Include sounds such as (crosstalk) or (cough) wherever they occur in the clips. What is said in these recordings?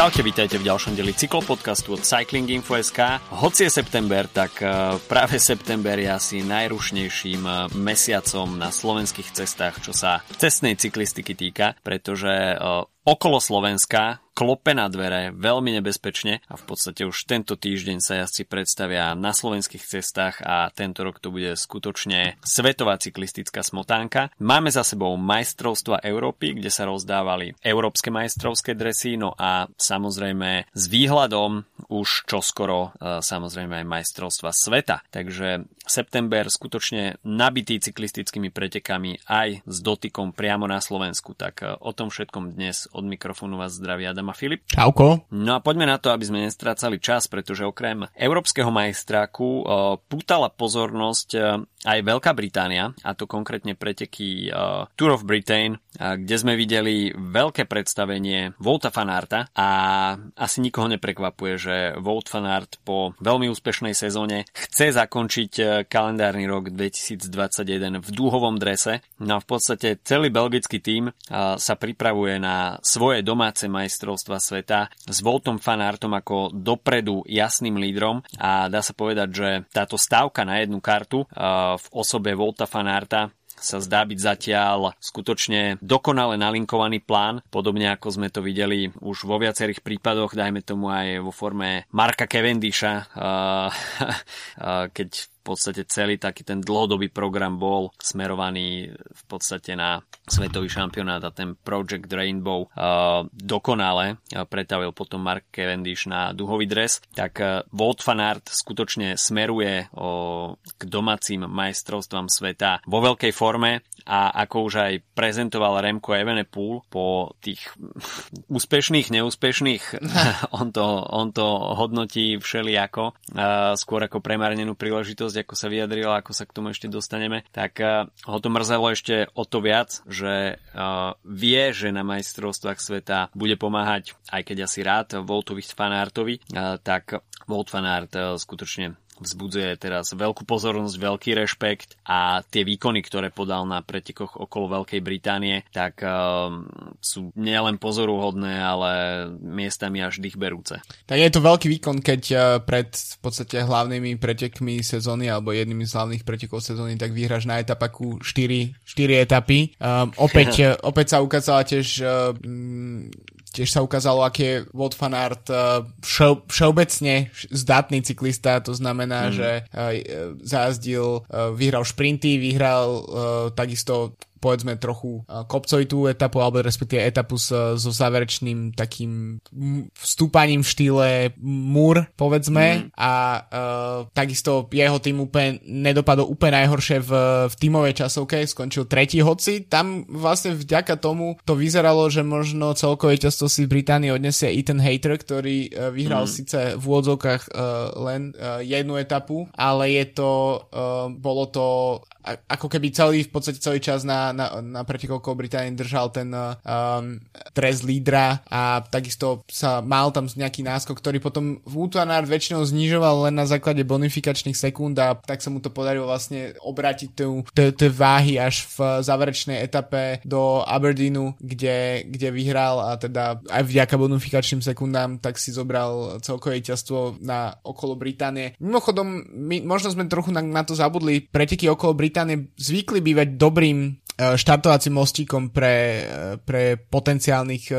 Čaute, vítajte v ďalšom deli cyklopodcastu od Cycling Info.sk. Hoci je september, tak e, práve september je asi najrušnejším e, mesiacom na slovenských cestách, čo sa cestnej cyklistiky týka, pretože e, okolo Slovenska klope na dvere veľmi nebezpečne a v podstate už tento týždeň sa jazdci predstavia na slovenských cestách a tento rok to bude skutočne svetová cyklistická smotánka. Máme za sebou majstrovstva Európy, kde sa rozdávali európske majstrovské dresy, no a samozrejme s výhľadom už čoskoro e, samozrejme aj majstrovstva sveta. Takže september skutočne nabitý cyklistickými pretekami aj s dotykom priamo na Slovensku. Tak e, o tom všetkom dnes od mikrofónu vás zdraví Adam a Filip. Čauko. No a poďme na to, aby sme nestrácali čas, pretože okrem Európskeho majstráku pútala pozornosť aj Veľká Británia, a to konkrétne preteky Tour of Britain, kde sme videli veľké predstavenie Volta Fanarta a asi nikoho neprekvapuje, že Volt Fanart po veľmi úspešnej sezóne chce zakončiť kalendárny rok 2021 v dúhovom drese. No a v podstate celý belgický tím sa pripravuje na svoje domáce majstrovstva sveta s Voltom Fanartom ako dopredu jasným lídrom a dá sa povedať, že táto stávka na jednu kartu v osobe Volta Fanarta sa zdá byť zatiaľ skutočne dokonale nalinkovaný plán, podobne ako sme to videli už vo viacerých prípadoch, dajme tomu aj vo forme Marka Cavendisha, (laughs) keď podstate celý taký ten dlhodobý program bol smerovaný v podstate na svetový šampionát a ten Project Rainbow uh, dokonale uh, pretavil potom Mark Cavendish na duhový dres, tak uh, Volt Fanart skutočne smeruje uh, k domácim majstrovstvám sveta vo veľkej forme a ako už aj prezentoval Remco Evenepoel po tých (laughs) úspešných, neúspešných, (laughs) on to, on to hodnotí všelijako, uh, skôr ako premarnenú príležitosť ako sa vyjadrila, ako sa k tomu ešte dostaneme, tak uh, ho to mrzelo ešte o to viac, že uh, vie, že na majstrovstvách sveta bude pomáhať, aj keď asi rád, Voltovi Fanartovi, uh, tak Volt Fanart skutočne vzbudzuje teraz veľkú pozornosť, veľký rešpekt a tie výkony, ktoré podal na pretekoch okolo Veľkej Británie, tak uh, sú nielen pozoruhodné, ale miestami až dýchberúce. Tak je to veľký výkon, keď uh, pred v podstate hlavnými pretekmi sezóny alebo jednými z hlavných pretekov sezóny, tak vyhráš na etapaku 4, 4 etapy. Um, opäť, uh, (laughs) opäť sa ukázala tiež uh, tiež sa ukázalo, aký je Wout van Aert uh, všeo, všeobecne zdatný cyklista, to znamená, mm. že uh, zajazdil, uh, vyhral šprinty, vyhral takisto povedzme trochu kopcovitú etapu, alebo respektíve etapu s, so záverečným takým vstúpaním v štýle múr, povedzme. Mm. A uh, takisto jeho tým úplne nedopadol úplne najhoršie v, v tímovej časovke, skončil tretí hoci. Tam vlastne vďaka tomu to vyzeralo, že možno celkové často si v Británii odnesie Ethan Hater, ktorý uh, vyhral mm. síce v úvodzovkách uh, len uh, jednu etapu, ale je to, uh, bolo to ako keby celý, v podstate celý čas na, na, na pretekovkou Británie držal ten um, trest lídra a takisto sa mal tam nejaký náskok, ktorý potom v Utanard väčšinou znižoval len na základe bonifikačných sekúnd a tak sa mu to podarilo vlastne obrátiť tie váhy až v záverečnej etape do Aberdeenu, kde, kde vyhral a teda aj vďaka bonifikačným sekundám tak si zobral celkové víťazstvo na okolo Británie. Mimochodom, my, možno sme trochu na, na to zabudli, preteky okolo Británie Británie zvykli bývať dobrým štartovacím mostíkom pre, e, pre potenciálnych e,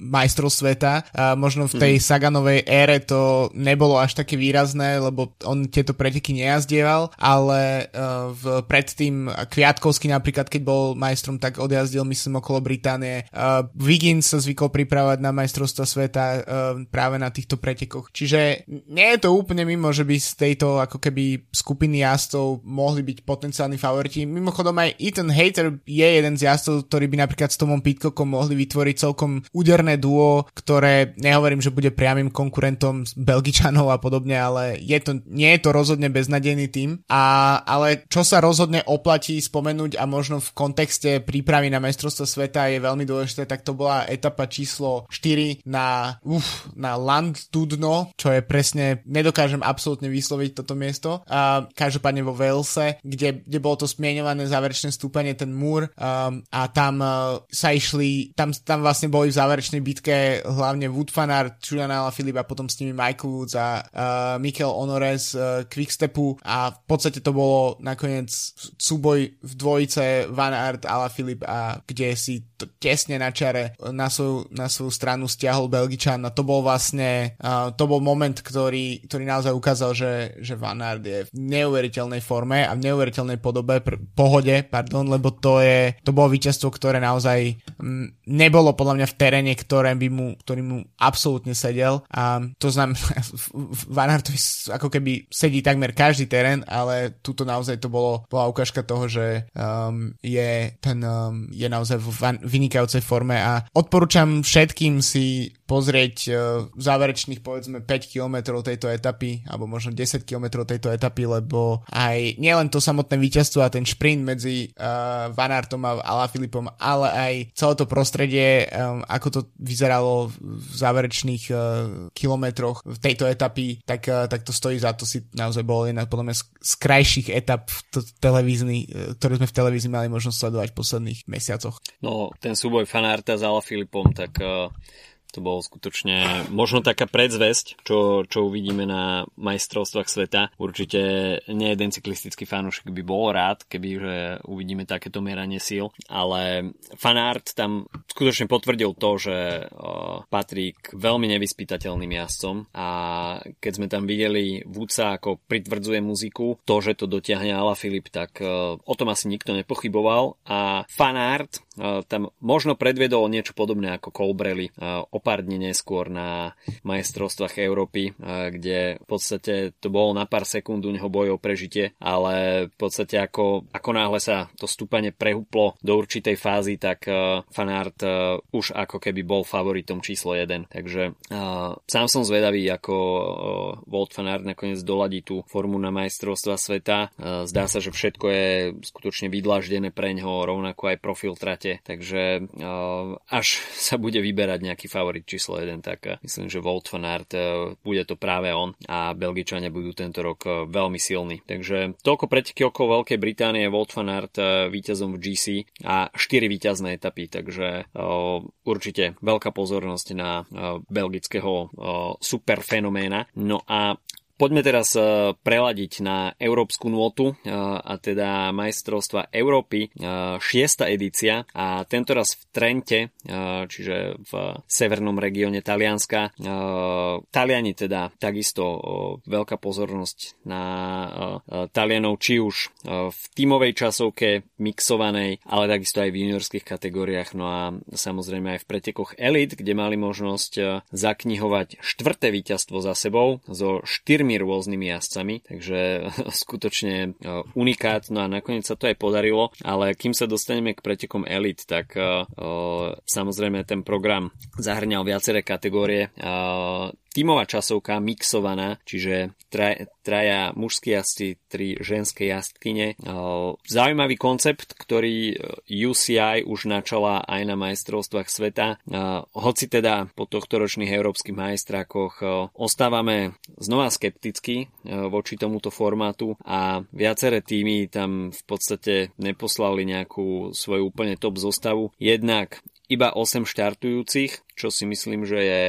majstrov sveta. Možno v tej mm. Saganovej ére to nebolo až také výrazné, lebo on tieto preteky nejazdieval, ale v, predtým Kviatkovský napríklad, keď bol majstrom, tak odjazdil myslím okolo Británie. Wiggins sa zvykol pripravať na majstrovstva sveta práve na týchto pretekoch. Čiže nie je to úplne mimo, že by z tejto ako keby skupiny jazdcov mohli byť potenciálni favoriti. Mimochodom aj Ethan Hater Pogačar je jeden z jazdcov, ktorý by napríklad s Tomom Pitcockom mohli vytvoriť celkom úderné duo, ktoré nehovorím, že bude priamým konkurentom Belgičanov a podobne, ale je to, nie je to rozhodne beznadejný tým. A, ale čo sa rozhodne oplatí spomenúť a možno v kontexte prípravy na majstrovstvo sveta je veľmi dôležité, tak to bola etapa číslo 4 na, uf, na Landudno, čo je presne, nedokážem absolútne vysloviť toto miesto. A každopádne vo Walese, kde, kde bolo to smieňované záverečné stúpanie, ten Moore um, a tam uh, sa išli, tam, tam vlastne boli v záverečnej bitke hlavne Wood Fanart, Julian Filip a potom s nimi Michael Woods a uh, Mikel Honores uh, Quickstepu a v podstate to bolo nakoniec súboj v dvojice Van Aert, Ala Filip a kde si to tesne na čare na svoju, na svoju stranu stiahol Belgičan a to bol vlastne uh, to bol moment, ktorý, ktorý naozaj ukázal, že, že Van Aert je v neuveriteľnej forme a v neuveriteľnej podobe, pr- pohode, pardon, lebo to je, to bolo víťazstvo, ktoré naozaj m, nebolo podľa mňa v teréne, ktoré by mu, ktorý mu absolútne sedel. A to znamená, (laughs) Van Aertovi ako keby sedí takmer každý terén, ale tuto naozaj to bolo, bola ukážka toho, že um, je ten um, je naozaj v van, vynikajúcej forme. A odporúčam všetkým si pozrieť uh, záverečných povedzme 5 km tejto etapy alebo možno 10 km tejto etapy, lebo aj nielen to samotné víťazstvo a ten šprint medzi uh, Van Artom a Filipom, ale aj celé to prostredie, um, ako to vyzeralo v záverečných uh, kilometroch v tejto etapy, tak, uh, tak to stojí za to si naozaj bol jedna podľa mňa z krajších etap televízny, uh, ktoré sme v televízii mali možnosť sledovať v posledných mesiacoch. No, ten súboj Fanarta s Filipom, tak uh to bolo skutočne možno taká predzvesť, čo, čo uvidíme na majstrovstvách sveta. Určite nie jeden cyklistický fanúšik by bol rád, keby že uvidíme takéto meranie síl, ale fanart tam skutočne potvrdil to, že patrí k veľmi nevyspytateľným jazdcom a keď sme tam videli Vúca ako pritvrdzuje muziku, to, že to dotiahne Ala Filip, tak o tom asi nikto nepochyboval a fanart tam možno predviedol niečo podobné ako Colbrelli. Uh, pár dní neskôr na majstrovstvách Európy, kde v podstate to bolo na pár sekúnd u neho boj o prežitie, ale v podstate ako, ako náhle sa to stúpanie prehuplo do určitej fázy, tak Fanart už ako keby bol favoritom číslo 1. Takže sám som zvedavý, ako Volt Fanart nakoniec doladí tú formu na majstrovstva sveta. Zdá sa, že všetko je skutočne vydlaždené pre ňoho, rovnako aj profil trate, takže až (laughs) sa bude vyberať nejaký favorit číslo 1, tak eh, myslím, že Wout van Aert eh, bude to práve on a Belgičania budú tento rok eh, veľmi silní. Takže toľko preteky okolo Veľkej Británie, Wout van Aert víťazom v GC a 4 víťazné etapy, takže určite veľká pozornosť na belgického superfenoména. No a Poďme teraz e, preladiť na európsku nôtu, e, a teda majstrovstva Európy, 6. E, edícia a tento raz v Trente, čiže v severnom regióne Talianska. Taliani teda takisto veľká pozornosť na Talianov, či už v tímovej časovke mixovanej, ale takisto aj v juniorských kategóriách, no a samozrejme aj v pretekoch Elite, kde mali možnosť zaknihovať štvrté víťazstvo za sebou zo 4 štyrmi rôznymi jazdcami, takže (laughs) skutočne e, unikát, no a nakoniec sa to aj podarilo, ale kým sa dostaneme k pretekom Elite, tak uh, samozrejme ten program zahrňal viaceré kategórie. Tímová časovka mixovaná, čiže traj, traja mužskí jazdci, tri ženské jazdkyne. Zaujímavý koncept, ktorý UCI už načala aj na majstrovstvách sveta. Hoci teda po tohto ročných európskych majstrákoch ostávame znova skepticky voči tomuto formátu a viaceré týmy tam v podstate neposlali nejakú svoju úplne top zostavu. Jednak iba 8 štartujúcich, čo si myslím, že je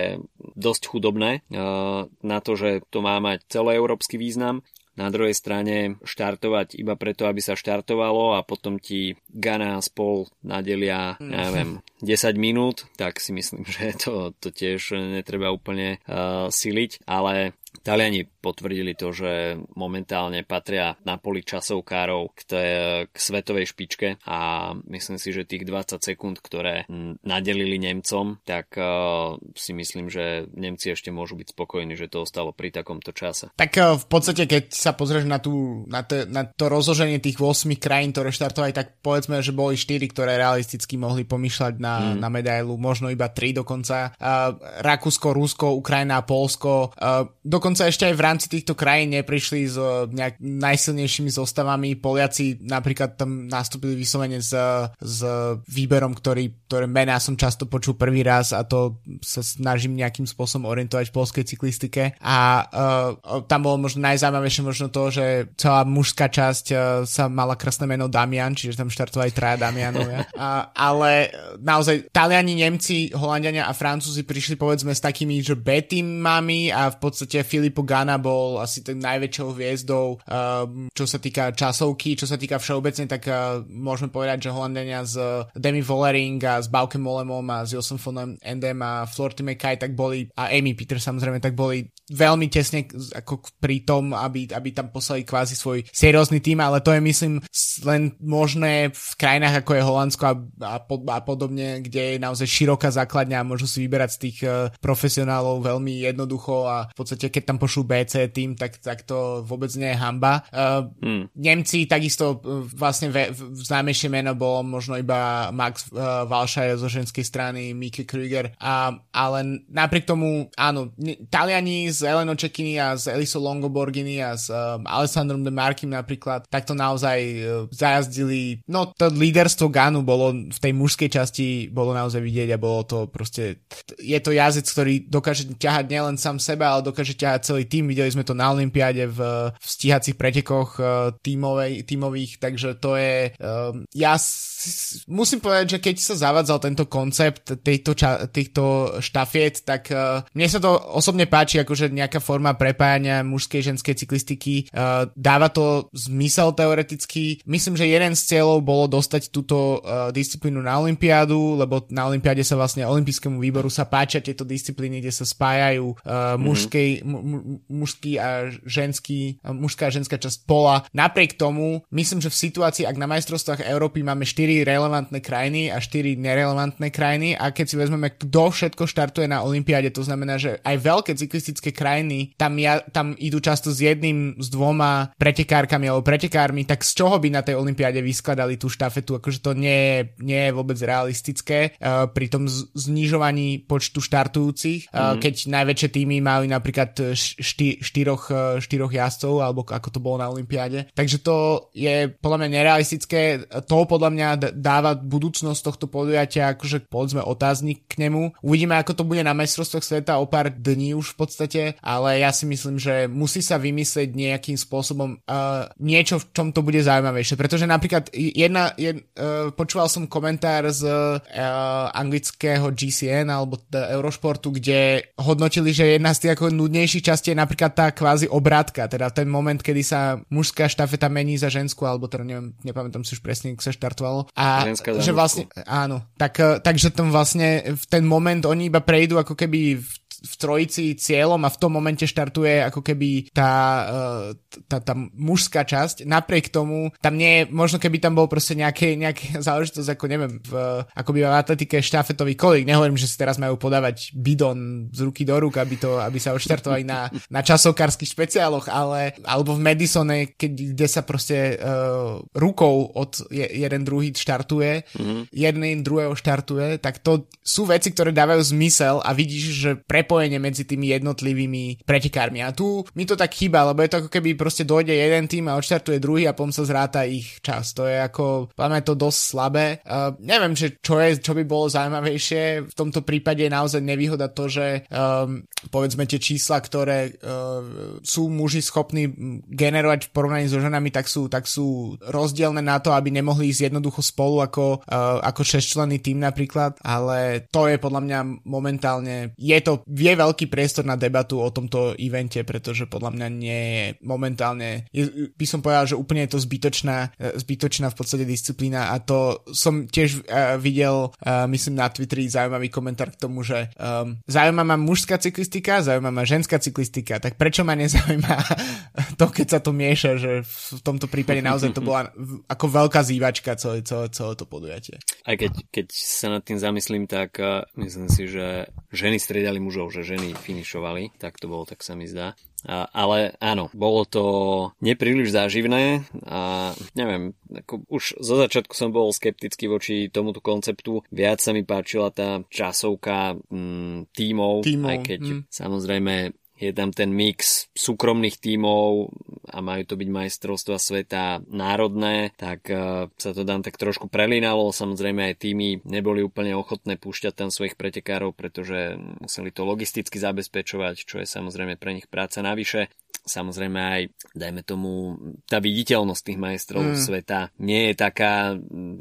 dosť chudobné eh, na to, že to má mať celoeurópsky význam. Na druhej strane štartovať iba preto, aby sa štartovalo a potom ti Gana spol nadelia, mm. neviem, 10 minút, tak si myslím, (laughs) že to, to tiež netreba úplne uh, siliť, ale Taliani potvrdili to, že momentálne patria na poli časovkárov k, té, k svetovej špičke a myslím si, že tých 20 sekúnd, ktoré nadelili Nemcom, tak uh, si myslím, že Nemci ešte môžu byť spokojní, že to ostalo pri takomto čase. Tak uh, v podstate, keď sa pozrieš na, tú, na, te, na to rozloženie tých 8 krajín, ktoré štartovali, tak povedzme, že boli 4, ktoré realisticky mohli pomýšľať na, mm. na medailu, možno iba 3 dokonca. Uh, Rakúsko, Rusko, Ukrajina, Polsko. Uh, dokonca dokonca ešte aj v rámci týchto krajín neprišli s nejak najsilnejšími zostavami. Poliaci napríklad tam nastúpili vyslovene s, s výberom, ktorý, ktoré mená som často počul prvý raz a to sa snažím nejakým spôsobom orientovať v polskej cyklistike. A uh, tam bolo možno najzaujímavejšie možno to, že celá mužská časť uh, sa mala krásne meno Damian, čiže tam štartovali traja Damianovia. (laughs) A, ale naozaj Taliani, Nemci, Holandiania a Francúzi prišli povedzme s takými, že B týmami a v podstate Filippo Gana bol asi ten najväčšou hviezdou, uh, čo sa týka časovky, čo sa týka všeobecne, tak uh, môžeme povedať, že Holandiania s Demi Vollering a s Baukem Molemom a s Josom von Endem a Florty McKay tak boli, a Amy Peter samozrejme, tak boli veľmi tesne ako pri tom, aby, aby tam poslali kvázi svoj seriózny tým, ale to je myslím len možné v krajinách ako je Holandsko a, a, pod, a podobne, kde je naozaj široká základňa a môžu si vyberať z tých uh, profesionálov veľmi jednoducho a v podstate keď tam pošlú BC tým, tak, tak to vôbec nie je hamba. Uh, hmm. Nemci takisto uh, vlastne ve, v, známejšie meno bolo možno iba Max uh, Valšaj zo ženskej strany, Mike Krüger, a, ale napriek tomu áno, Taliani s Eleno Čekiny a s Eliso Longoborgini a s um, Alessandrom de Markim napríklad, tak to naozaj uh, zajazdili, no to líderstvo Ganu bolo v tej mužskej časti bolo naozaj vidieť a bolo to proste, je to jazdec, ktorý dokáže ťahať nielen sám seba, ale dokáže ťahať celý tým, videli sme to na Olympiáde v, v stíhacích pretekoch uh, tímovej, tímových, takže to je, um, ja s, musím povedať, že keď sa zavádzal tento koncept tejto, ča, týchto štafiet, tak uh, mne sa to osobne páči, akože že nejaká forma prepájania mužskej ženskej cyklistiky. Dáva to zmysel teoreticky. Myslím, že jeden z cieľov bolo dostať túto disciplínu na Olympiádu, lebo na Olympiáde sa vlastne Olympijskému výboru sa páčia tieto disciplíny, kde sa spájajú uh, mm-hmm. mužskej, mu, mužský a ženský, mužská a ženská časť pola. Napriek tomu, myslím, že v situácii, ak na majstrovstvách Európy máme 4 relevantné krajiny a 4 nerelevantné krajiny a keď si vezmeme, kto všetko štartuje na Olympiáde, to znamená, že aj veľké cyklistické krajiny, tam, ja, tam idú často s jedným, s dvoma pretekárkami alebo pretekármi, tak z čoho by na tej olympiáde vyskladali tú štafetu? Akože to nie je, nie je vôbec realistické uh, pri tom znižovaní počtu štartujúcich, mm. keď najväčšie týmy majú napríklad šty, štyroch, uh, štyroch jazdcov, alebo ako to bolo na olympiáde. Takže to je podľa mňa nerealistické. To podľa mňa dáva budúcnosť tohto podujatia akože povedzme otáznik k nemu. Uvidíme, ako to bude na majstrovstvách sveta o pár dní už v podstate ale ja si myslím, že musí sa vymyslieť nejakým spôsobom uh, niečo, v čom to bude zaujímavejšie. Pretože napríklad jedna, jed, uh, počúval som komentár z uh, anglického GCN alebo Eurošportu, kde hodnotili, že jedna z tých ako nudnejších častí je napríklad tá kvázi obrátka, teda ten moment, kedy sa mužská štafeta mení za ženskú, alebo teda neviem, nepamätám si už presne, ako sa štartovalo. A že vlastne, áno, tak, takže tam vlastne v ten moment oni iba prejdú ako keby v v trojici cieľom a v tom momente štartuje ako keby tá, uh, tá, tá mužská časť. Napriek tomu, tam nie je, možno keby tam bol proste nejaké, nejaké (laughs) záležitosť, ako neviem, v, ako by v atletike štafetový kolík. Nehovorím, že si teraz majú podávať bidon z ruky do rúk, aby, to, aby sa odštartovali na, na časovkárskych špeciáloch, ale alebo v Madisone, keď, kde sa proste uh, rukou od je, jeden druhý štartuje, mm-hmm. jeden druhého štartuje, tak to sú veci, ktoré dávajú zmysel a vidíš, že prepo prepojenie medzi tými jednotlivými pretekármi. A tu mi to tak chýba, lebo je to ako keby proste dojde jeden tým a odštartuje druhý a potom sa zráta ich čas. To je ako, máme to dosť slabé. Uh, neviem, že čo, je, čo by bolo zaujímavejšie. V tomto prípade je naozaj nevýhoda to, že um, povedzme tie čísla, ktoré uh, sú muži schopní generovať v porovnaní so ženami, tak sú, tak sú rozdielne na to, aby nemohli ísť jednoducho spolu ako, uh, ako šesťčlenný tým napríklad, ale to je podľa mňa momentálne, je to je veľký priestor na debatu o tomto evente, pretože podľa mňa nie je momentálne, by som povedal, že úplne je to zbytočná, e, zbytočná v podstate disciplína a to som tiež uh, videl, uh, myslím na Twitteri zaujímavý komentár k tomu, že um, zaujíma ma mužská cyklistika, zaujíma ma ženská cyklistika, tak prečo ma nezaujíma (laughs) to, keď sa to mieša, že v tomto prípade naozaj to bola ako veľká zývačka celé, celé, celé to podujatie. Aj keď, keď sa nad tým zamyslím, tak myslím si, že ženy striedali mužov, že ženy finišovali, tak to bolo, tak sa mi zdá. A, ale áno, bolo to nepríliš záživné a neviem, ako už zo začiatku som bol skeptický voči tomuto konceptu. Viac sa mi páčila tá časovka mm, tímov, tímov, aj keď mm. samozrejme je tam ten mix súkromných tímov a majú to byť majstrovstva sveta národné, tak uh, sa to tam tak trošku prelínalo. Samozrejme aj týmy neboli úplne ochotné púšťať tam svojich pretekárov, pretože museli to logisticky zabezpečovať, čo je samozrejme pre nich práca navyše samozrejme aj, dajme tomu, tá viditeľnosť tých majstrov mm. sveta nie je taká,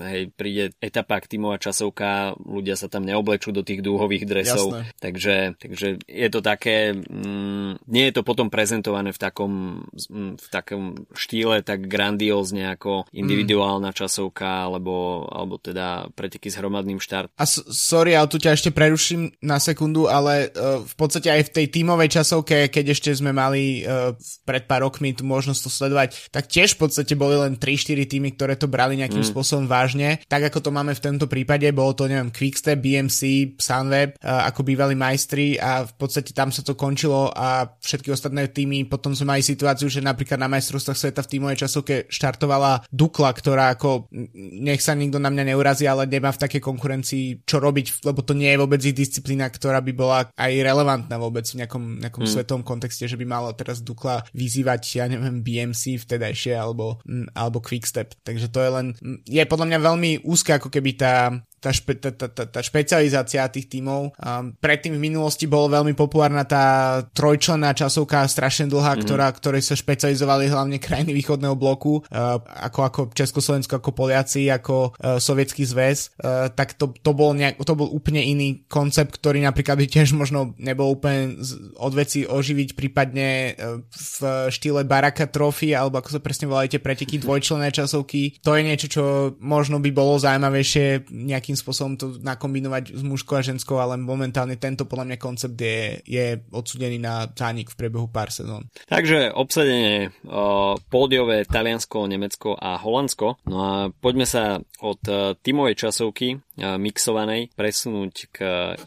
hej, príde etapa tímová časovka, ľudia sa tam neoblečú do tých dúhových dresov, takže, takže je to také, mm, nie je to potom prezentované v takom, mm, v takom štýle tak grandiózne ako individuálna mm. časovka, alebo, alebo teda preteky s hromadným štart. A sorry, ale tu ťa ešte preruším na sekundu, ale uh, v podstate aj v tej tímovej časovke, keď ešte sme mali uh, pred pár rokmi tu možnosť to sledovať, tak tiež v podstate boli len 3-4 týmy, ktoré to brali nejakým mm. spôsobom vážne. Tak ako to máme v tomto prípade, bolo to neviem Quickstep, BMC, Sunweb ako bývali majstri a v podstate tam sa to končilo a všetky ostatné týmy potom sme mali situáciu, že napríklad na majstrovstvách sveta v týmovej časovke štartovala Dukla, ktorá ako nech sa nikto na mňa neurazí, ale nemá v takej konkurencii čo robiť, lebo to nie je vôbec ich disciplína, ktorá by bola aj relevantná vôbec v nejakom, nejakom mm. svetovom kontexte, že by malo teraz Dukla Dukla vyzývať, ja neviem, BMC vtedajšie alebo, alebo Quickstep. Takže to je len, je podľa mňa veľmi úzke ako keby tá, tá, špe, tá, tá, tá, tá špecializácia tých tímov. Um, predtým v minulosti bolo veľmi populárna tá trojčlenná časovka, strašne dlhá, mm-hmm. ktorá, ktorej sa špecializovali hlavne krajiny východného bloku, uh, ako, ako Československo, ako Poliaci, ako uh, Sovietský zväz, uh, tak to, to, bol nejak, to bol úplne iný koncept, ktorý napríklad by tiež možno nebol úplne od veci oživiť, prípadne uh, v štýle Baraka Trophy, alebo ako sa presne volajú tie preteky dvojčlenné časovky. To je niečo, čo možno by bolo zaujímavejšie nejakým nejakým spôsobom to nakombinovať s mužskou a ženskou, ale momentálne tento podľa mňa koncept je, je odsudený na zánik v priebehu pár sezón. Takže obsadenie uh, pódiové Taliansko, Nemecko a Holandsko. No a poďme sa od uh, tímovej časovky uh, mixovanej presunúť k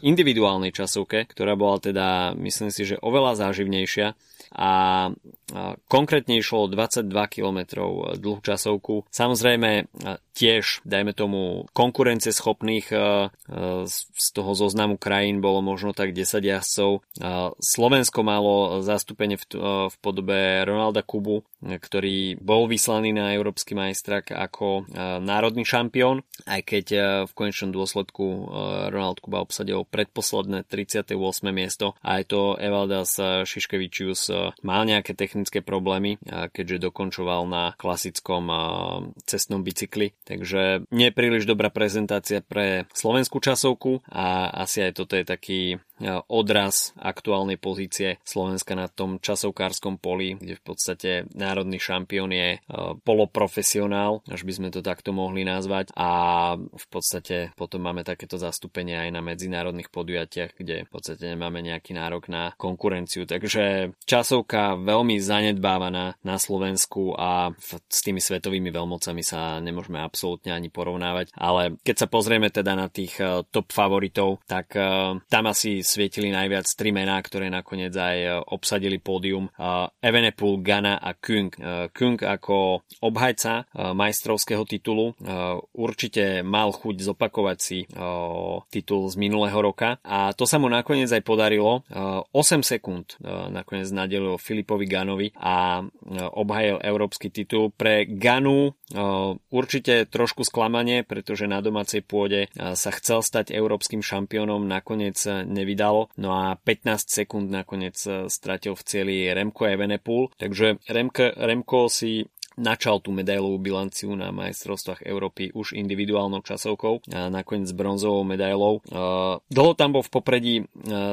individuálnej časovke, ktorá bola teda, myslím si, že oveľa záživnejšia a konkrétne išlo 22 km dlhú časovku. Samozrejme tiež, dajme tomu, konkurenceschopných z toho zoznamu krajín bolo možno tak 10 jazdcov. Slovensko malo zastúpenie v, v podobe Ronalda Kubu, ktorý bol vyslaný na Európsky majstrak ako národný šampión, aj keď v konečnom dôsledku Ronald Kuba obsadil predposledné 38. miesto a aj to Evaldas Šiškevičius mal nejaké technické problémy, keďže dokončoval na klasickom cestnom bicykli. Takže nie príliš dobrá prezentácia pre slovenskú časovku a asi aj toto je taký odraz aktuálnej pozície Slovenska na tom časovkárskom poli, kde v podstate národný šampión je poloprofesionál, až by sme to takto mohli nazvať a v podstate potom máme takéto zastúpenie aj na medzinárodných podujatiach, kde v podstate nemáme nejaký nárok na konkurenciu. Takže časovka veľmi zanedbávaná na Slovensku a s tými svetovými veľmocami sa nemôžeme absolútne ani porovnávať, ale keď sa pozrieme teda na tých top favoritov, tak tam asi svietili najviac tri mená, ktoré nakoniec aj e, obsadili pódium. E, Evenepoel, Gana a Kung. E, Kung ako obhajca majstrovského titulu určite mal chuť zopakovať si titul z minulého roka a to sa mu nakoniec aj podarilo. 8 sekúnd nakoniec nadelil Filipovi Ganovi a obhajil európsky titul. Pre Ganu určite trošku sklamanie, pretože na domácej pôde sa chcel stať európskym šampiónom, nakoniec nevydal vydalo, no a 15 sekúnd nakoniec eh, stratil v cieli Remko Evenepoel, takže Remko, Remko si načal tú medailovú bilanciu na majstrovstvách Európy už individuálnou časovkou a nakoniec bronzovou medailou. Dlho tam bol v popredí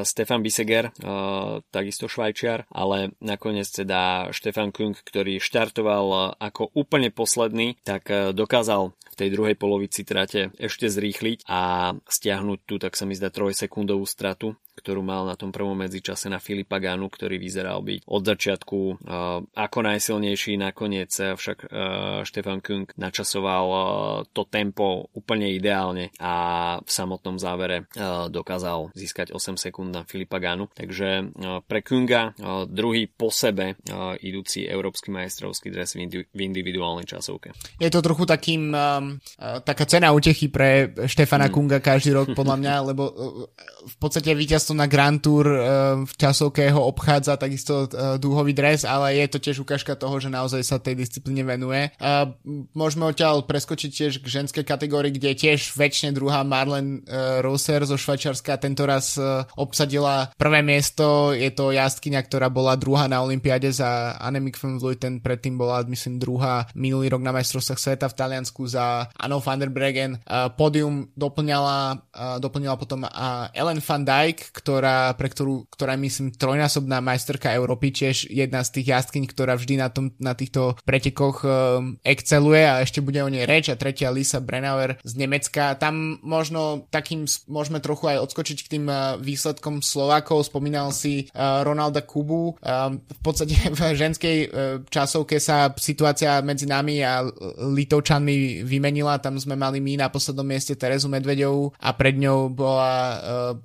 Stefan Biseger, takisto švajčiar, ale nakoniec teda Štefan Kung, ktorý štartoval ako úplne posledný, tak dokázal v tej druhej polovici trate ešte zrýchliť a stiahnuť tu, tak sa mi zdá, trojsekundovú stratu ktorú mal na tom prvom medzičase na Filipa Ganu, ktorý vyzeral byť od začiatku uh, ako najsilnejší, nakoniec však uh, Štefan Kung načasoval uh, to tempo úplne ideálne a v samotnom závere dokázal získať 8 sekúnd na Filipa Ganu. Takže pre Kunga uh, druhý po sebe idúci európsky majstrovský dres v, indi- v individuálnej časovke. Je to trochu takým taká cena utechy pre Štefana hmm. Kunga každý rok podľa mňa, lebo v podstate víťaz často na Grand Tour uh, v časovke ho obchádza takisto uh, dúhový dres, ale je to tiež ukážka toho, že naozaj sa tej disciplíne venuje. Môžeme odtiaľ preskočiť tiež k ženskej kategórii, kde tiež väčšine druhá Marlen uh, Roser zo Švajčiarska tento raz obsadila prvé miesto. Je to jazdkynia, ktorá bola druhá na Olympiade za Annemiek van Vleuten, predtým bola myslím druhá minulý rok na majstrovstvách sveta v Taliansku za Anno van der Bregen. Pódium doplňala, doplňala potom Ellen van Dijk, ktorá, pre ktorú, ktorá myslím trojnásobná majsterka Európy, tiež jedna z tých jazdkyň, ktorá vždy na, tom, na týchto pretekoch uh, exceluje a ešte bude o nej reč a tretia Lisa Brennauer z Nemecka. Tam možno takým môžeme trochu aj odskočiť k tým uh, výsledkom Slovákov. Spomínal si uh, Ronalda Kubu. Uh, v podstate (laughs) v ženskej uh, časovke sa situácia medzi nami a Litovčanmi vymenila. Tam sme mali my na poslednom mieste Terezu Medvedovú a pred ňou bola uh,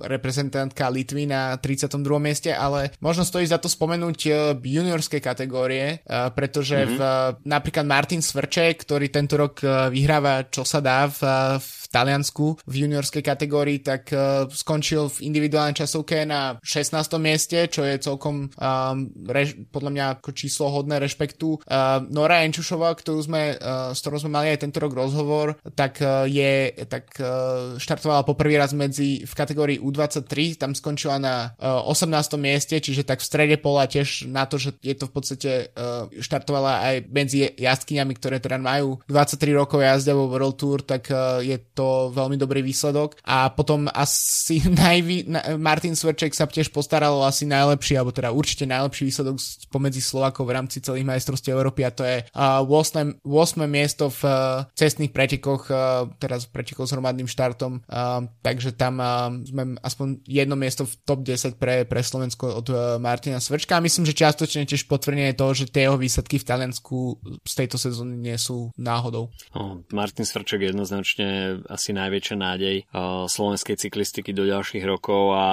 reprezentantka Litvy na 32. mieste, ale možno stojí za to spomenúť uh, juniorské kategórie, uh, pretože mm-hmm. v, napríklad Martin Svrček, ktorý tento rok vyhráva čo sa dá v, v Taliansku v juniorskej kategórii, tak uh, skončil v individuálnej časovke na 16. mieste, čo je celkom um, rež, podľa mňa ako číslo hodné rešpektu. Uh, Nora Enčušová, ktorú sme, uh, s ktorou sme mali aj tento rok rozhovor, tak uh, je, tak uh, štartovala poprvý raz medzi v kategórii U23, tam skončila na uh, 18. mieste, čiže tak v strede pola tiež na to, že je to v podstate uh, štartovala aj medzi jazdkyňami, ktoré teda majú 23 rokov jazdia vo World Tour, tak uh, je to to veľmi dobrý výsledok. A potom asi (laughs) najvý, Martin Sverček sa tiež postaral asi najlepší, alebo teda určite najlepší výsledok pomedzi Slovakov v rámci celých majstrovstiev Európy a to je uh, 8, 8 miesto v uh, cestných pretekoch, uh, teraz pretekoch s hromadným štartom, uh, takže tam uh, sme aspoň jedno miesto v top 10 pre, pre Slovensko od uh, Martina Svrčka a myslím, že čiastočne tiež potvrdenie to, že tie jeho výsledky v Taliansku z tejto sezóny nie sú náhodou. Oh, Martin Svrček jednoznačne asi najväčšia nádej uh, slovenskej cyklistiky do ďalších rokov a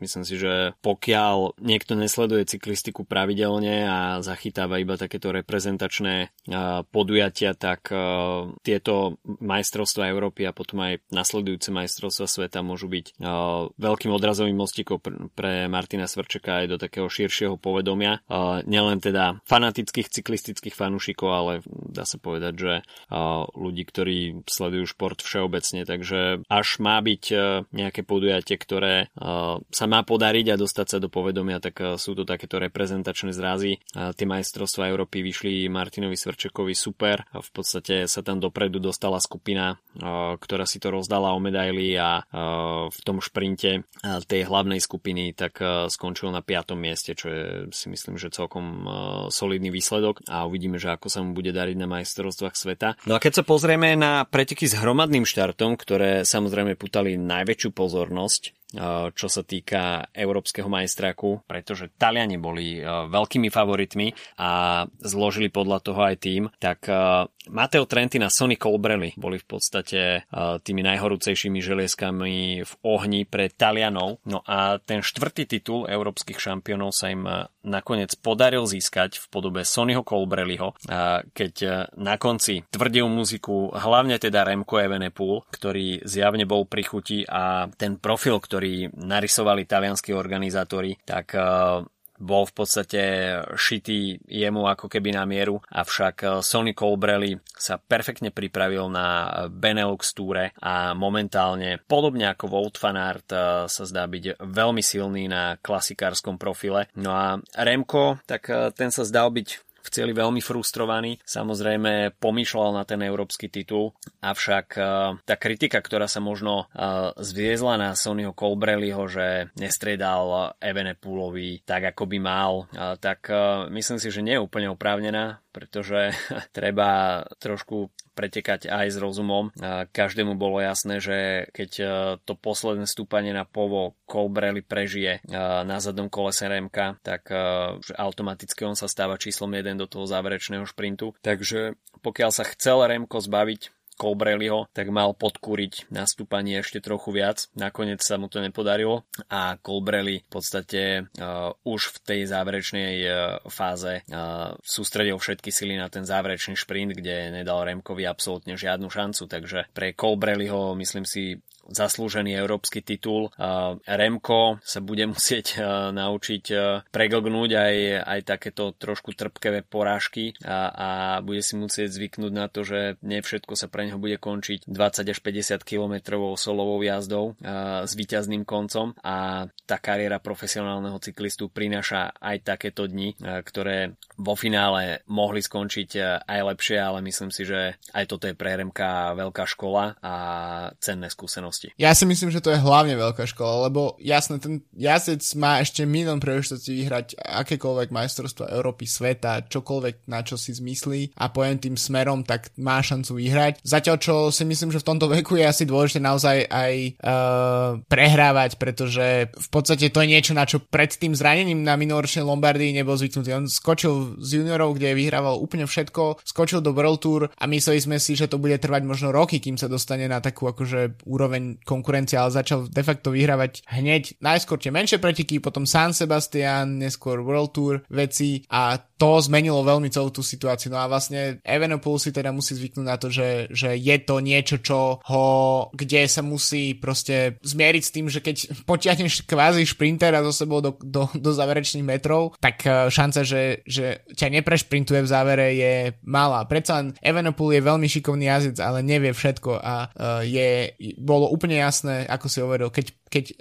myslím si, že pokiaľ niekto nesleduje cyklistiku pravidelne a zachytáva iba takéto reprezentačné uh, podujatia, tak uh, tieto majstrovstvá Európy a potom aj nasledujúce majstrovstvá sveta môžu byť veľkým odrazovým mostikom pre Martina Svrčeka aj do takého širšieho povedomia. Nielen teda fanatických cyklistických fanúšikov, ale dá sa povedať, že ľudí, ktorí sledujú šport všeobecne všeobecne, takže až má byť e, nejaké podujatie, ktoré e, sa má podariť a dostať sa do povedomia, tak e, sú to takéto reprezentačné zrazy. Tie majstrovstvá Európy vyšli Martinovi Svrčekovi super. V podstate sa tam dopredu dostala skupina, ktorá si to rozdala o medaily a v tom šprinte tej hlavnej skupiny tak skončil na 5. mieste, čo je si myslím, že celkom solidný výsledok a uvidíme, že ako sa mu bude dariť na majstrovstvách sveta. No a keď sa pozrieme na preteky s hromadným štátom, štartom, ktoré samozrejme putali najväčšiu pozornosť čo sa týka európskeho majstráku, pretože Taliani boli veľkými favoritmi a zložili podľa toho aj tým, tak Matteo Trentin a Sonny Colbrelli boli v podstate tými najhorúcejšími želieskami v ohni pre Talianov. No a ten štvrtý titul európskych šampiónov sa im nakoniec podaril získať v podobe Sonnyho Colbrelliho, keď na konci tvrdil muziku hlavne teda Remco Evenepoel, ktorý zjavne bol pri chuti a ten profil, ktorý narysovali talianskí organizátori, tak bol v podstate šitý jemu ako keby na mieru, avšak eh, Sony Colbrelli sa perfektne pripravil na Benelux túre a momentálne, podobne ako Wout van Aert, eh, sa zdá byť veľmi silný na klasikárskom profile. No a Remko, tak ten sa zdal byť v cieli veľmi frustrovaný. Samozrejme pomýšľal na ten európsky titul, avšak e, tá kritika, ktorá sa možno e, zviezla na Sonyho Colbrelliho, že nestriedal Evenepoolovi tak, ako by mal, e, tak myslím si, že nie je úplne oprávnená, pretože (laughs) treba trošku pretekať aj s rozumom. Každému bolo jasné, že keď to posledné stúpanie na povo Colbrelli prežije na zadnom kole SRMK, tak že automaticky on sa stáva číslom 1 do toho záverečného šprintu. Takže pokiaľ sa chcel Remko zbaviť Colbrelliho, tak mal podkúriť nastúpanie ešte trochu viac. Nakoniec sa mu to nepodarilo a Colbrelli v podstate uh, už v tej záverečnej uh, fáze uh, sústredil všetky sily na ten záverečný šprint, kde nedal Remkovi absolútne žiadnu šancu, takže pre Colbrelliho myslím si zaslúžený európsky titul. Remko sa bude (laughs) musieť naučiť preglgnúť aj, aj takéto trošku trpkevé porážky a, a bude si musieť zvyknúť na to, že nie všetko sa pre neho bude končiť 20 až 50 kilometrovou solovou jazdou s víťazným koncom a tá kariéra profesionálneho cyklistu prináša aj takéto dni, ktoré vo finále mohli skončiť aj lepšie, ale myslím si, že aj toto je pre Remka veľká škola a cenné skúsenosti. Ja si myslím, že to je hlavne veľká škola, lebo jasne, ten jazdec má ešte milión príležitostí vyhrať akékoľvek majstrovstvo Európy, sveta, čokoľvek na čo si zmyslí a pojem tým smerom, tak má šancu vyhrať. Zatiaľ, čo si myslím, že v tomto veku je asi dôležité naozaj aj uh, prehrávať, pretože v podstate to je niečo, na čo pred tým zranením na minuloročnej Lombardii nebol zvyknutý. On skočil z juniorov, kde vyhrával úplne všetko, skočil do World Tour a mysleli sme si, že to bude trvať možno roky, kým sa dostane na takú akože úroveň konkurencie, ale začal de facto vyhrávať hneď. Najskôr tie menšie preteky, potom San Sebastian, neskôr World Tour veci a to zmenilo veľmi celú tú situáciu. No a vlastne Evenepoel si teda musí zvyknúť na to, že, že je to niečo, čo ho, kde sa musí proste zmieriť s tým, že keď (laughs) potiahneš kvázi šprintera zo sebou do, do, do záverečných metrov, tak eh, šanca, že, že ťa neprešprintuje v závere je malá. Predsa len Evenepoel je veľmi šikovný jazdec, ale nevie všetko a uh, je, bolo úplne jasné, ako si hovoril, keď keď uh,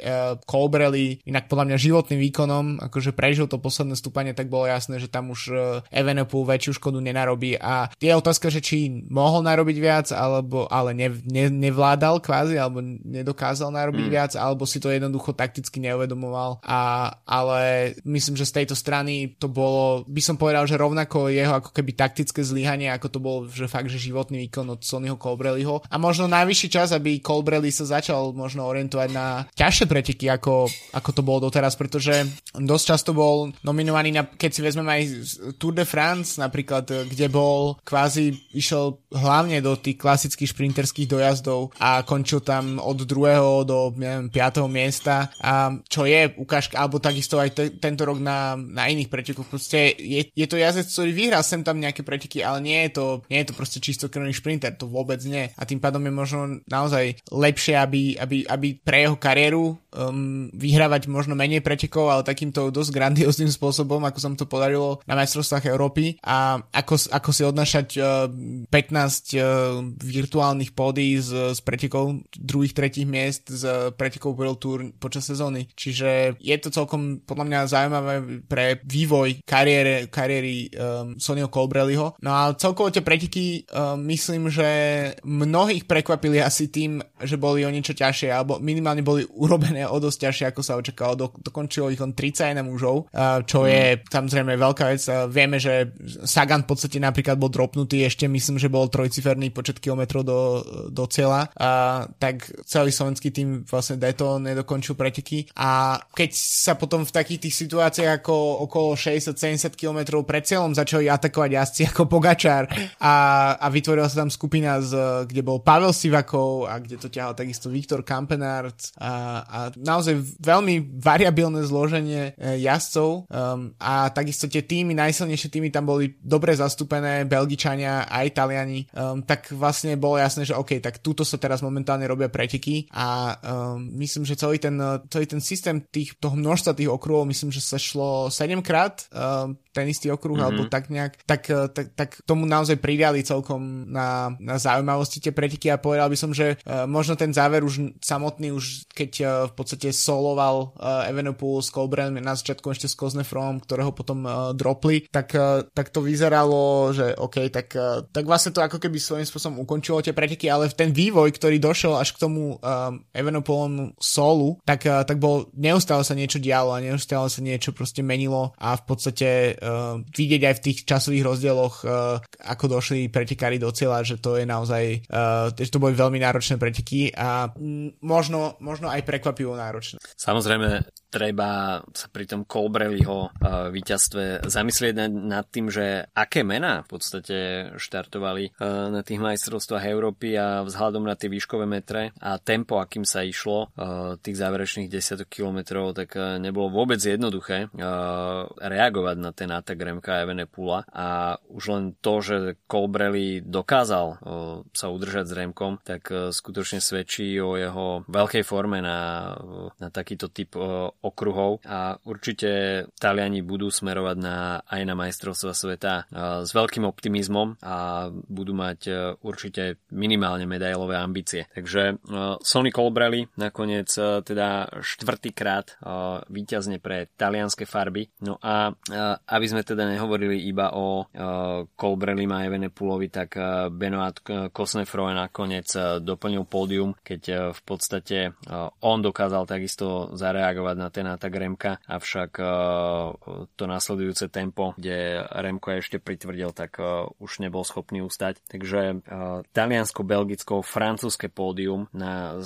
Colbrelli inak podľa mňa životným výkonom akože prežil to posledné stúpanie, tak bolo jasné, že tam už uh, Evenepoel väčšiu škodu nenarobí. A je otázka, že či mohol narobiť viac, alebo ale ne, ne, nevládal kvázi, alebo nedokázal narobiť mm. viac, alebo si to jednoducho takticky neuvedomoval. A, ale myslím, že z tejto strany to bolo, by som povedal, že rovnako jeho ako keby taktické zlyhanie, ako to bol že fakt, že životný výkon od Sonnyho Colbrelliho. A možno najvyšší čas, aby Colbrelli sa začal možno orientovať na ťažšie preteky, ako, ako to bolo doteraz, pretože dosť často bol nominovaný na, keď si vezmeme aj Tour de France napríklad, kde bol kvázi išiel hlavne do tých klasických šprinterských dojazdov a končil tam od druhého do neviem, 5. miesta a čo je ukážka, alebo takisto aj te, tento rok na, na iných pretekoch. Proste je, je to jazdec, ktorý vyhral sem tam nejaké preteky, ale nie je to, nie je to proste čistokrvný šprinter, to vôbec nie. A tým pádom je možno naozaj lepšie, aby, aby, aby pre jeho kariéru kariéru um, vyhrávať možno menej pretekov, ale takýmto dosť grandióznym spôsobom, ako som to podarilo na majstrovstvách Európy a ako, ako si odnášať uh, 15 uh, virtuálnych pódy z, z pretekov druhých, tretích miest z pretekov World Tour počas sezóny. Čiže je to celkom podľa mňa zaujímavé pre vývoj kariére, kariéry um, Sonio Colbrelliho. No a celkovo tie preteky um, myslím, že mnohých prekvapili asi tým, že boli o niečo ťažšie, alebo minimálne boli urobené o dosť ťažšie, ako sa očakalo. Do, dokončilo ich len 31 mužov, čo je mm. samozrejme veľká vec. Vieme, že Sagan v podstate napríklad bol dropnutý, ešte myslím, že bol trojciferný počet kilometrov do, do cieľa, a, tak celý slovenský tým vlastne Deto nedokončil preteky a keď sa potom v takých tých situáciách ako okolo 60-70 km pred cieľom začali atakovať jazdci ako Pogačar a, a vytvorila sa tam skupina, z, kde bol Pavel Sivakov a kde to ťahal takisto Viktor Kampenárc a a naozaj veľmi variabilné zloženie e, jazdcov um, a takisto tie týmy, najsilnejšie týmy tam boli dobre zastúpené, Belgičania a Italiani, um, tak vlastne bolo jasné, že OK, tak túto sa teraz momentálne robia preteky a um, myslím, že celý ten, celý ten systém tých, toho množstva tých okruhov, myslím, že sa šlo 7 krát um, ten istý okruh, mm-hmm. alebo tak nejak, tak, e, tak, tak tomu naozaj pridali celkom na, na zaujímavosti tie preteky a povedal by som, že uh, možno ten záver už samotný, už keď uh, v podstate soloval uh, Evenepoel s Colbrand na začiatku ešte s Koznefrom, ktorého potom uh, dropli, tak, uh, tak to vyzeralo, že OK, tak, uh, tak vlastne to ako keby svojím spôsobom ukončilo tie preteky, ale ten vývoj, ktorý došiel až k tomu uh, Evenepoelomu solu, tak, uh, tak bol, neustále sa niečo dialo a neustále sa niečo proste menilo a v podstate vidieť aj v tých časových rozdieloch, uh, ako došli pretekári do cieľa, že to je naozaj, uh, že to boli veľmi náročné preteky a m- možno, možno aj prekvapivo náročné. Samozrejme, treba sa pri tom Colbrelliho víťazstve zamyslieť nad, tým, že aké mená v podstate štartovali na tých majstrovstvách Európy a vzhľadom na tie výškové metre a tempo, akým sa išlo tých záverečných 10 kilometrov, tak nebolo vôbec jednoduché reagovať na ten Renata Gremka a Evenepula a už len to, že Colbrelli dokázal uh, sa udržať s Remkom, tak uh, skutočne svedčí o jeho veľkej forme na, uh, na takýto typ uh, okruhov a určite Taliani budú smerovať na, aj na majstrovstva sveta s veľkým optimizmom a budú mať určite minimálne medailové ambície. Takže Sonny Colbrelli nakoniec teda štvrtýkrát víťazne pre talianske farby. No a aby sme teda nehovorili iba o Colbrelli a Evenepulovi, tak uh, Benoit Kosnefroe nakoniec uh, doplnil pódium, keď v podstate on dokázal takisto zareagovať na ten atak Remka, avšak to nasledujúce tempo, kde Remko ešte pritvrdil, tak už nebol schopný ustať. Takže uh, taliansko-belgicko-francúzske pódium na,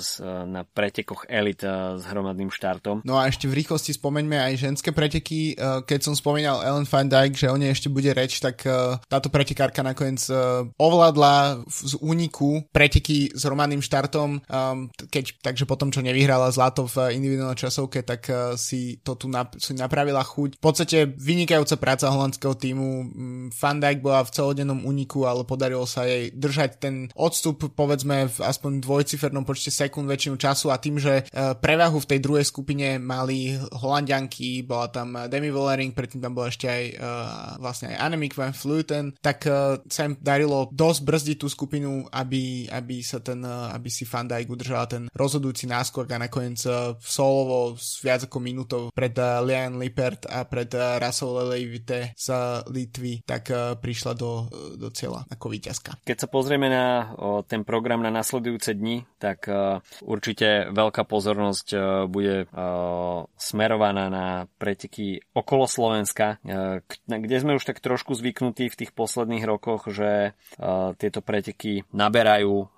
na pretekoch elit s hromadným štartom. No a ešte v rýchlosti spomeňme aj ženské preteky. Keď som spomínal Ellen Van Dijk, že o nej ešte bude reč, tak uh, táto pretekárka nakoniec uh, ovládla z úniku preteky s hromadným štartom, um, keď, takže potom, čo nevyhrala zlato v individuálnej časovke, tak uh, si to tu si napravila chuť. V podstate vynikajúca práca holandského týmu. Mm, Van Dijk bola v celodennom úniku, ale podarilo sa jej držať ten odstup, povedzme, v aspoň dvojcifernom počte sekúnd väčšinu času a tým, že prevahu v tej druhej skupine mali holandianky, bola tam Demi Vollering, predtým tam bola ešte uh, vlastne aj Annemiek van Vleuten, tak uh, sa im darilo dosť brzdiť tú skupinu, aby, aby sa ten, uh, aby si Van Dijk udržala ten rozhodujúci náskok a nakoniec uh, solovo s viac ako minútou pred uh, Lian Lippert a pred uh, Russell Levite z Litvy, tak uh, prišla do, uh, do cieľa ako víťazka. Keď sa pozrieme na o, ten program na nasledujúce dni, tak uh, určite veľká pozornosť uh, bude uh, smerovaná na preteky okolo Slovenska, uh, kde sme už tak trošku zvyknutí v tých posledných rokoch, že uh, tieto preteky naberajú uh,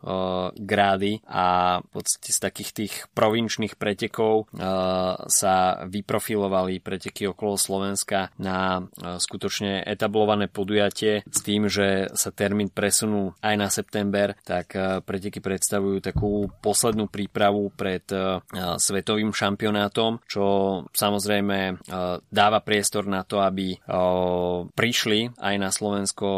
grády a v podstate z takých tých provinčných pretekov uh, sa vyprofilovali preteky okolo Slovenska na skutočne etablované podujatie s tým, že sa termín presunú aj na september, tak preteky predstavujú takú poslednú prípravu pred svetovým šampionátom, čo samozrejme dáva priestor na to, aby prišli aj na Slovensko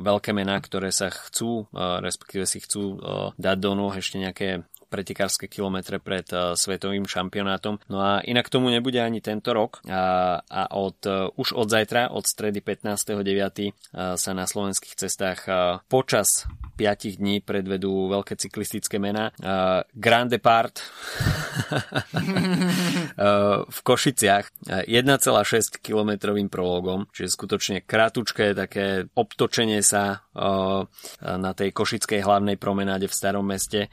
veľké mená, ktoré sa chcú, respektíve si chcú dať do nôh ešte nejaké pretekárske kilometre pred uh, svetovým šampionátom. No a inak tomu nebude ani tento rok a, a od, uh, už od zajtra, od stredy 15.9. Uh, sa na slovenských cestách počas 5 dní predvedú veľké cyklistické mená. Grand Depart (laughs) v Košiciach 1,6 kilometrovým prologom, čiže skutočne krátučké také obtočenie sa na tej košickej hlavnej promenáde v starom meste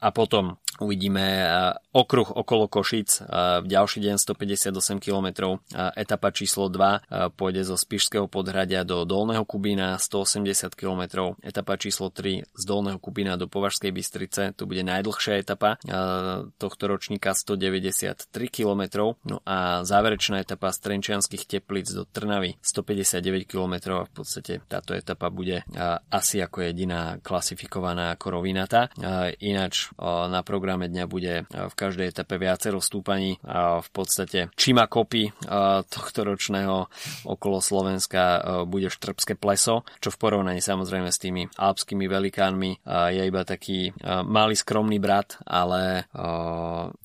a potom uvidíme okruh okolo Košic v ďalší deň 158 km. Etapa číslo 2 pôjde zo Spišského podhradia do Dolného Kubína 180 km. Etapa číslo 3 z Dolného Kubína do Považskej Bystrice, to bude najdlhšia etapa tohto ročníka 193 km. No a záverečná etapa z Trenčianských teplíc do Trnavy 159 km a v podstate táto etapa bude asi ako jediná klasifikovaná ako rovinata. Ináč na programe dňa bude v každej etape viacero stúpaní a v podstate čima kopy tohto ročného okolo Slovenska bude Štrbské pleso, čo v porovnaní samozrejme s tými alpskými velikánmi je iba taký malý skromný brat, ale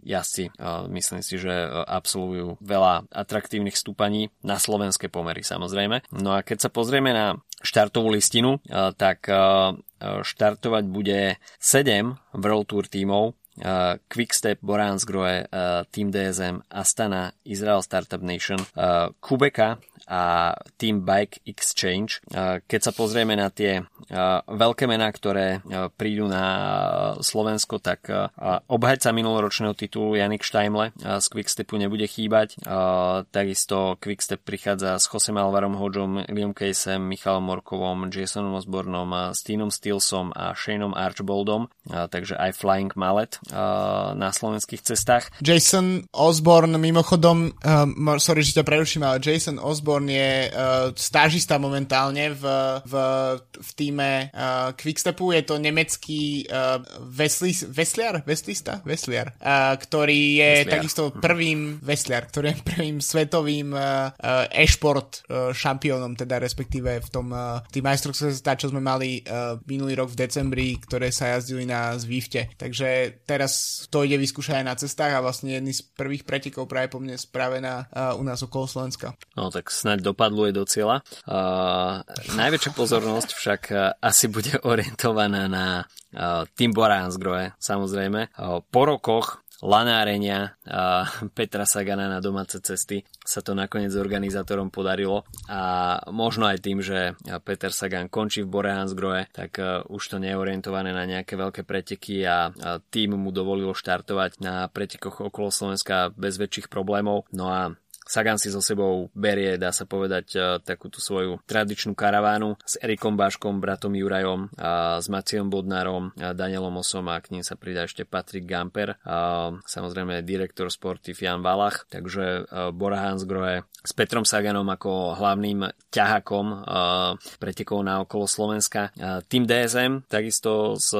jazdci myslím si, že absolvujú veľa atraktívnych stúpaní na slovenské pomery samozrejme. No a keď sa pozrieme na štartovú listinu, tak štartovať bude 7 World Tour tímov, Quickstep, Boransgrohe, Team DSM, Astana, Israel Startup Nation, Kubeka a Team Bike Exchange. Keď sa pozrieme na tie veľké mená, ktoré prídu na Slovensko, tak obhajca minuloročného titulu Janik Štajmle z Quickstepu nebude chýbať. Takisto Quickstep prichádza s Josem Alvarom Hodžom, Liam Casem, Michalom Morkovom, Jasonom Osbornom, Steenom Stilsom a Shaneom Archboldom, takže aj Flying Mallet na slovenských cestách. Jason Osborne mimochodom, um, sorry, že ťa preruším, ale Jason Osborne Osborne je uh, stážista momentálne v, v, v týme uh, Quickstepu. Je to nemecký uh, veslis, vesliar? Veslista? Vesliar. Uh, ktorý je vesliar. takisto prvým vesliar, ktorý je prvým svetovým uh, e-šport uh, šampiónom, teda respektíve v tom uh, tým majstrovstve sveta, čo sme mali uh, minulý rok v decembri, ktoré sa jazdili na Zvifte. Takže teraz to ide vyskúšať aj na cestách a vlastne jedný z prvých pretekov práve po mne spravená uh, u nás okolo Slovenska. No tak snáď dopadlo je do cieľa. Uh, najväčšia pozornosť však asi bude (laughs) orientovaná na uh, Tim Boransgrohe, samozrejme. Uh, po rokoch lanárenia uh, Petra Sagana na domáce cesty sa to nakoniec organizátorom podarilo a možno aj tým, že Peter Sagan končí v Borehansgrohe, tak uh, už to nie je orientované na nejaké veľké preteky a uh, tým mu dovolilo štartovať na pretekoch okolo Slovenska bez väčších problémov. No a Sagan si so sebou berie, dá sa povedať, e, takúto svoju tradičnú karavánu s Erikom Baškom, bratom Jurajom, a s Maciom Bodnárom, a Danielom Osom a k ním sa pridá ešte Patrick Gamper, a samozrejme direktor sportiv Jan Valach, takže e, Bora Hansgrohe s Petrom Saganom ako hlavným ťahakom e, pretekov na okolo Slovenska. Tým DSM takisto s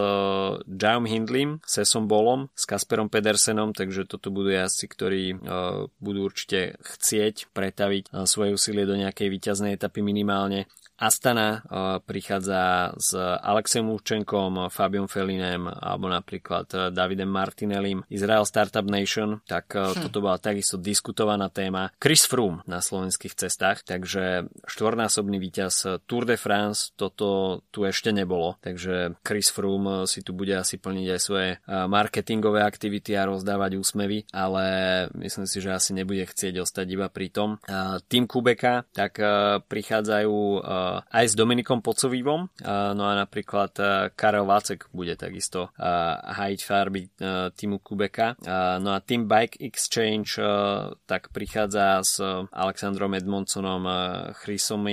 Jaum Hindlim, Sesom Bolom, s Kasperom Pedersenom, takže toto budú jazdci, ktorí budú určite chcieť pretaviť eh, svoje úsilie do nejakej výťaznej etapy minimálne Astana prichádza s Alexem Lúčenkom, Fabiom Felinem alebo napríklad uh, Davidem Martinellim. Israel Startup Nation, tak uh, hm. toto bola takisto diskutovaná téma. Chris Froome na slovenských cestách, takže štvornásobný víťaz Tour de France, toto tu ešte nebolo, takže Chris Froome si tu bude asi plniť aj svoje marketingové aktivity a rozdávať úsmevy, ale myslím si, že asi nebude chcieť ostať iba pri tom. Tým Kubeka, tak prichádzajú aj s Dominikom Pocovívom. No a napríklad Karel Vácek bude takisto hajiť farby týmu Kubeka. No a Team Bike Exchange tak prichádza s Alexandrom Edmondsonom, Chrisom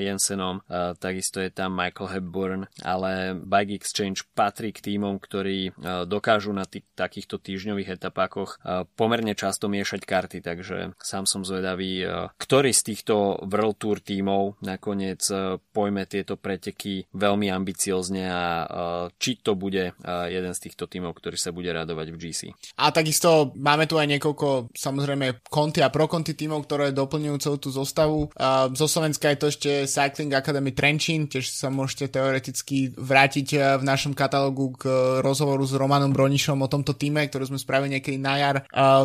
Jensenom, takisto je tam Michael Hepburn, ale Bike Exchange patrí k týmom, ktorí dokážu na tých, takýchto týždňových etapákoch pomerne často miešať karty, takže sám som zvedavý, ktorý z týchto World Tour tímov nakoniec pojme tieto preteky veľmi ambiciozne a či to bude jeden z týchto tímov, ktorý sa bude radovať v GC. A takisto máme tu aj niekoľko samozrejme konty a prokonty tímov, ktoré doplňujú celú tú zostavu. Zo Slovenska je to ešte Cycling Academy Trenčín, tiež sa môžete teoreticky vrátiť v našom katalógu k rozhovoru s Romanom Bronišom o tomto týme, ktorý sme spravili niekedy na jar.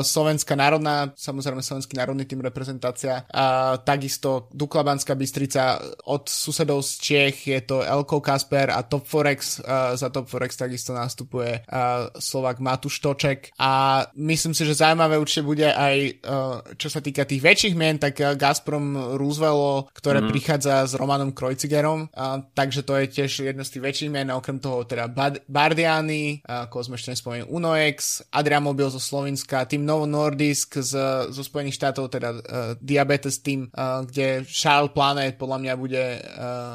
Slovenská národná, samozrejme Slovenský národný tým reprezentácia, takisto Dukla Banská Bystrica od susedov z Čech je to Elko Kasper a Top Forex, uh, za Top Forex takisto nastupuje uh, Slovak Matuš Toček a myslím si, že zaujímavé určite bude aj uh, čo sa týka tých väčších mien, tak uh, Gazprom Roosevelt, ktoré mm. prichádza s Romanom Krojcigerom, uh, takže to je tiež jedno z tých väčších mien, okrem toho teda Bad- Bardiani, uh, ako sme ešte nespomenuli Unoex, Adrian Mobil zo Slovenska, tým Novo Nordisk z, zo Spojených štátov, teda uh, Diabetes Team, uh, kde Charles Planet podľa mňa bude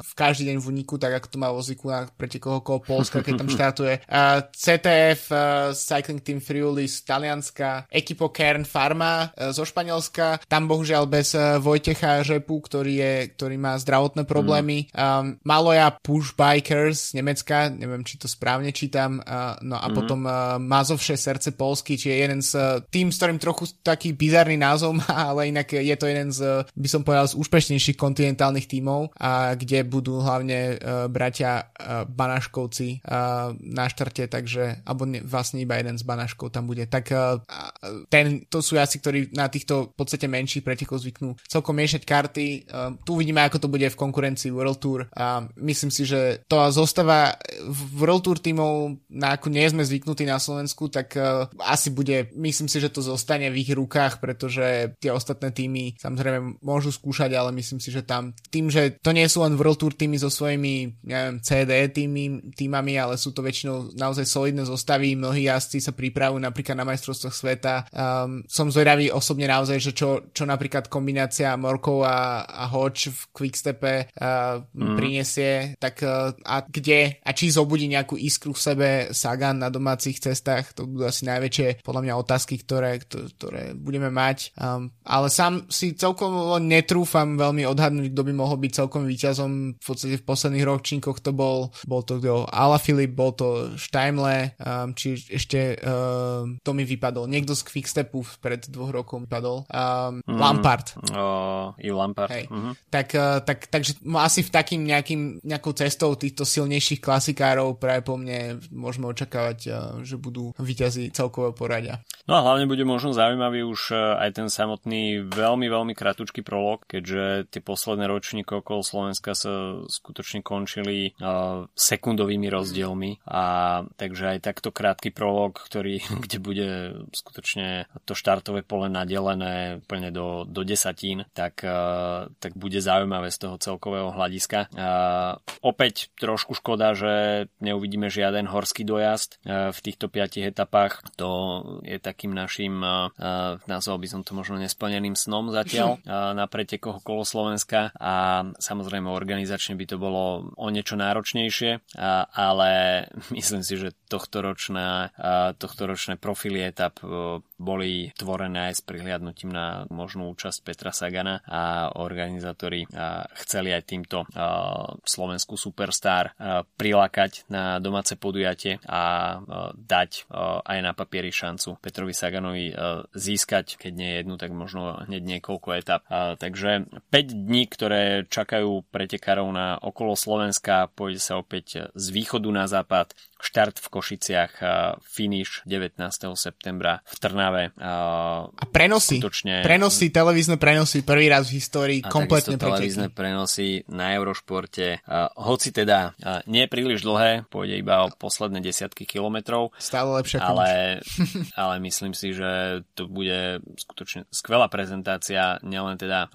v každý deň v uniku, tak ako to má vozíku na pretekoch okolo Polska, keď tam štartuje. (laughs) Uh, CTF, uh, Cycling Team Friuli z Talianska, Equipo Kern Pharma zo Španielska, tam bohužiaľ bez Vojtecha Žepu, ktorý, je, ktorý má zdravotné problémy. Mm. Um, Maloja Push Bikers z Nemecka, neviem, či to správne čítam, uh, no a mm. potom uh, Mazovše srdce Polsky, či je jeden z uh, tým, s ktorým trochu taký bizarný názov má, (laughs) ale inak je to jeden z, by som povedal, z úspešnejších kontinentálnych tímov a kde budú hlavne uh, bratia uh, Banaškovci uh, na štarte, takže, alebo ne, vlastne iba jeden z Banaškov tam bude. Tak ten, to sú jaci, ktorí na týchto v podstate menších pretekoch zvyknú celkom miešať karty. Tu uvidíme, ako to bude v konkurencii World Tour. A myslím si, že to zostáva v World Tour tímov, na ako nie sme zvyknutí na Slovensku, tak asi bude, myslím si, že to zostane v ich rukách, pretože tie ostatné týmy samozrejme môžu skúšať, ale myslím si, že tam tým, že to nie sú len World Tour týmy so svojimi, neviem, CD týmy, týmami, ale sú to väčšinou naozaj solidné zostavy, mnohí jazdci sa pripravujú napríklad na majstrovstvách sveta. Um, som zvedavý osobne naozaj, že čo, čo napríklad kombinácia Morkov a, a Hodge v Quickstepe uh, mm. prinesie, tak uh, a kde a či zobudí nejakú iskru v sebe Sagan na domácich cestách, to budú asi najväčšie podľa mňa otázky, ktoré, ktoré budeme mať. Um, ale sám si celkom netrúfam veľmi odhadnúť, kto by mohol byť celkom víťazom. V podstate v posledných ročníkoch to bol, bol to kto, Ala Filip, bol to Steimle, um, či ešte um, to mi vypadol. Niekto z Quickstepu pred dvoch rokov vypadol. Um, mm, Lampard. Uh, I Lampard. Hej. Uh-huh. Tak, uh, tak, takže asi v takým nejakým, nejakou cestou týchto silnejších klasikárov práve po mne môžeme očakávať, uh, že budú víťazi celkového poradia. No a hlavne bude možno zaujímavý už uh, aj ten samotný veľmi, veľmi kratučký prolog, keďže tie posledné ročníky okolo Slovenska sa skutočne končili uh, sekundovými rozdielmi a takže aj takto krátky prolog, ktorý, (laughs) kde bude skutočne to štartové pole nadelené úplne do, do desatín, tak, uh, tak bude zaujímavé z toho celkového hľadiska. Uh, opäť trošku škoda, že neuvidíme žiaden horský dojazd uh, v týchto piatich etapách. To je takým našim, uh, nazval by som to možno nesplneným snom zatiaľ uh, (laughs) na pretekoch okolo Slovenska a samozrejme organizačne by to bolo o niečo náročnejšie, ale (laughs) myslím si, že tohto ročné, uh, tohto ročné profily etap uh, boli tvorené aj s prihliadnutím na možnú účasť Petra Sagana a organizátori chceli aj týmto slovenskú superstar prilákať na domáce podujatie a dať aj na papieri šancu Petrovi Saganovi získať, keď nie jednu, tak možno hneď niekoľko etap. Takže 5 dní, ktoré čakajú pretekárov na okolo Slovenska, pôjde sa opäť z východu na západ štart v Košiciach, finish 19. septembra v Trnave. A prenosy, skutočne... prenosy, televízne prenosy, prvý raz v histórii, a kompletne televízne prenosy na Eurošporte. Hoci teda nie príliš dlhé, pôjde iba o posledné desiatky kilometrov. Stále lepšie ale, (laughs) (laughs) ale myslím si, že to bude skutočne skvelá prezentácia nielen teda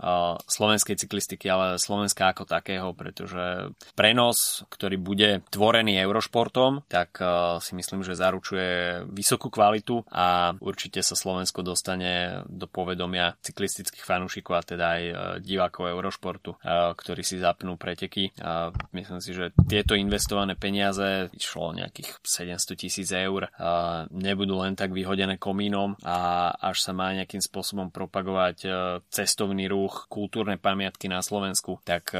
slovenskej cyklistiky, ale Slovenska ako takého, pretože prenos, ktorý bude tvorený Eurošportom, tak uh, si myslím, že zaručuje vysokú kvalitu a určite sa Slovensko dostane do povedomia cyklistických fanúšikov a teda aj uh, divákov Eurošportu, uh, ktorí si zapnú preteky. Uh, myslím si, že tieto investované peniaze, išlo nejakých 700 tisíc eur, nebudú len tak vyhodené komínom a až sa má nejakým spôsobom propagovať cestovný ruch, kultúrne pamiatky na Slovensku, tak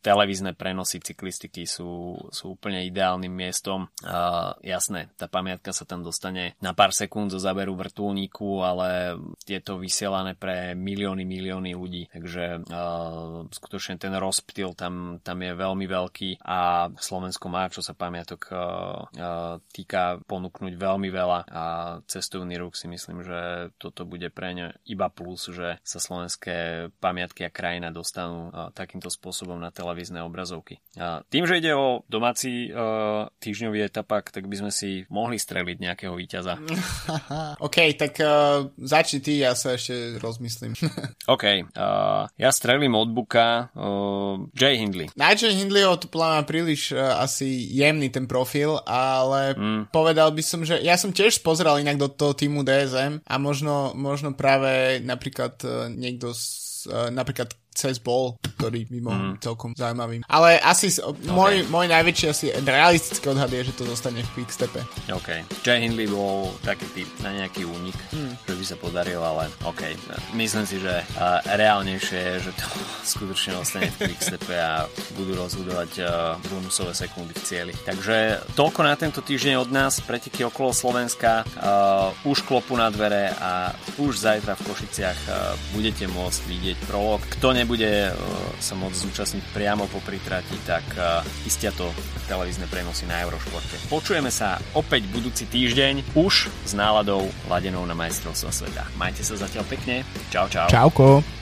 televízne prenosy cyklistiky sú, sú úplne ideálnym miestom uh, jasné, tá pamiatka sa tam dostane na pár sekúnd zo záberu vrtulníku, ale je to vysielané pre milióny, milióny ľudí. Takže uh, skutočne ten rozptyl tam, tam je veľmi veľký a Slovensko má, čo sa pamiatok uh, uh, týka, ponúknuť veľmi veľa a cestovný ruch si myslím, že toto bude pre ne iba plus, že sa slovenské pamiatky a krajina dostanú uh, takýmto spôsobom na televízne obrazovky. Uh, tým, že ide o domáci uh, týždňový etap naopak, tak by sme si mohli streliť nejakého víťaza. (laughs) OK, tak uh, začni ty, ja sa ešte rozmyslím. (laughs) OK, uh, ja strelím od Buka uh, Jay Hindley. Na Jay Hindleyho to pláva príliš uh, asi jemný ten profil, ale mm. povedal by som, že ja som tiež pozrel inak do toho týmu DSM a možno, možno práve napríklad uh, niekto z, uh, napríklad cez bol, ktorý by mohol mm. celkom zaujímavý. Ale asi okay. môj, môj najväčší asi realistický odhad je, že to zostane v Quickstepe. OK. Jay Hindley bol taký typ na nejaký únik, mm. že by sa podaril, ale OK. Myslím si, že uh, reálnejšie je, že to (laughs) skutočne ostane v Quickstepe a budú rozhodovať uh, bonusové sekundy v cieli. Takže toľko na tento týždeň od nás, preteky okolo Slovenska. Uh, už klopu na dvere a už zajtra v Košiciach uh, budete môcť vidieť prolog. Kto ne nebude uh, sa môcť zúčastniť priamo po pritrati, tak uh, istia to televízne prenosy na Eurošporte. Počujeme sa opäť budúci týždeň už s náladou ladenou na majstrovstva sveta. Majte sa zatiaľ pekne. Čau, čau. Čauko.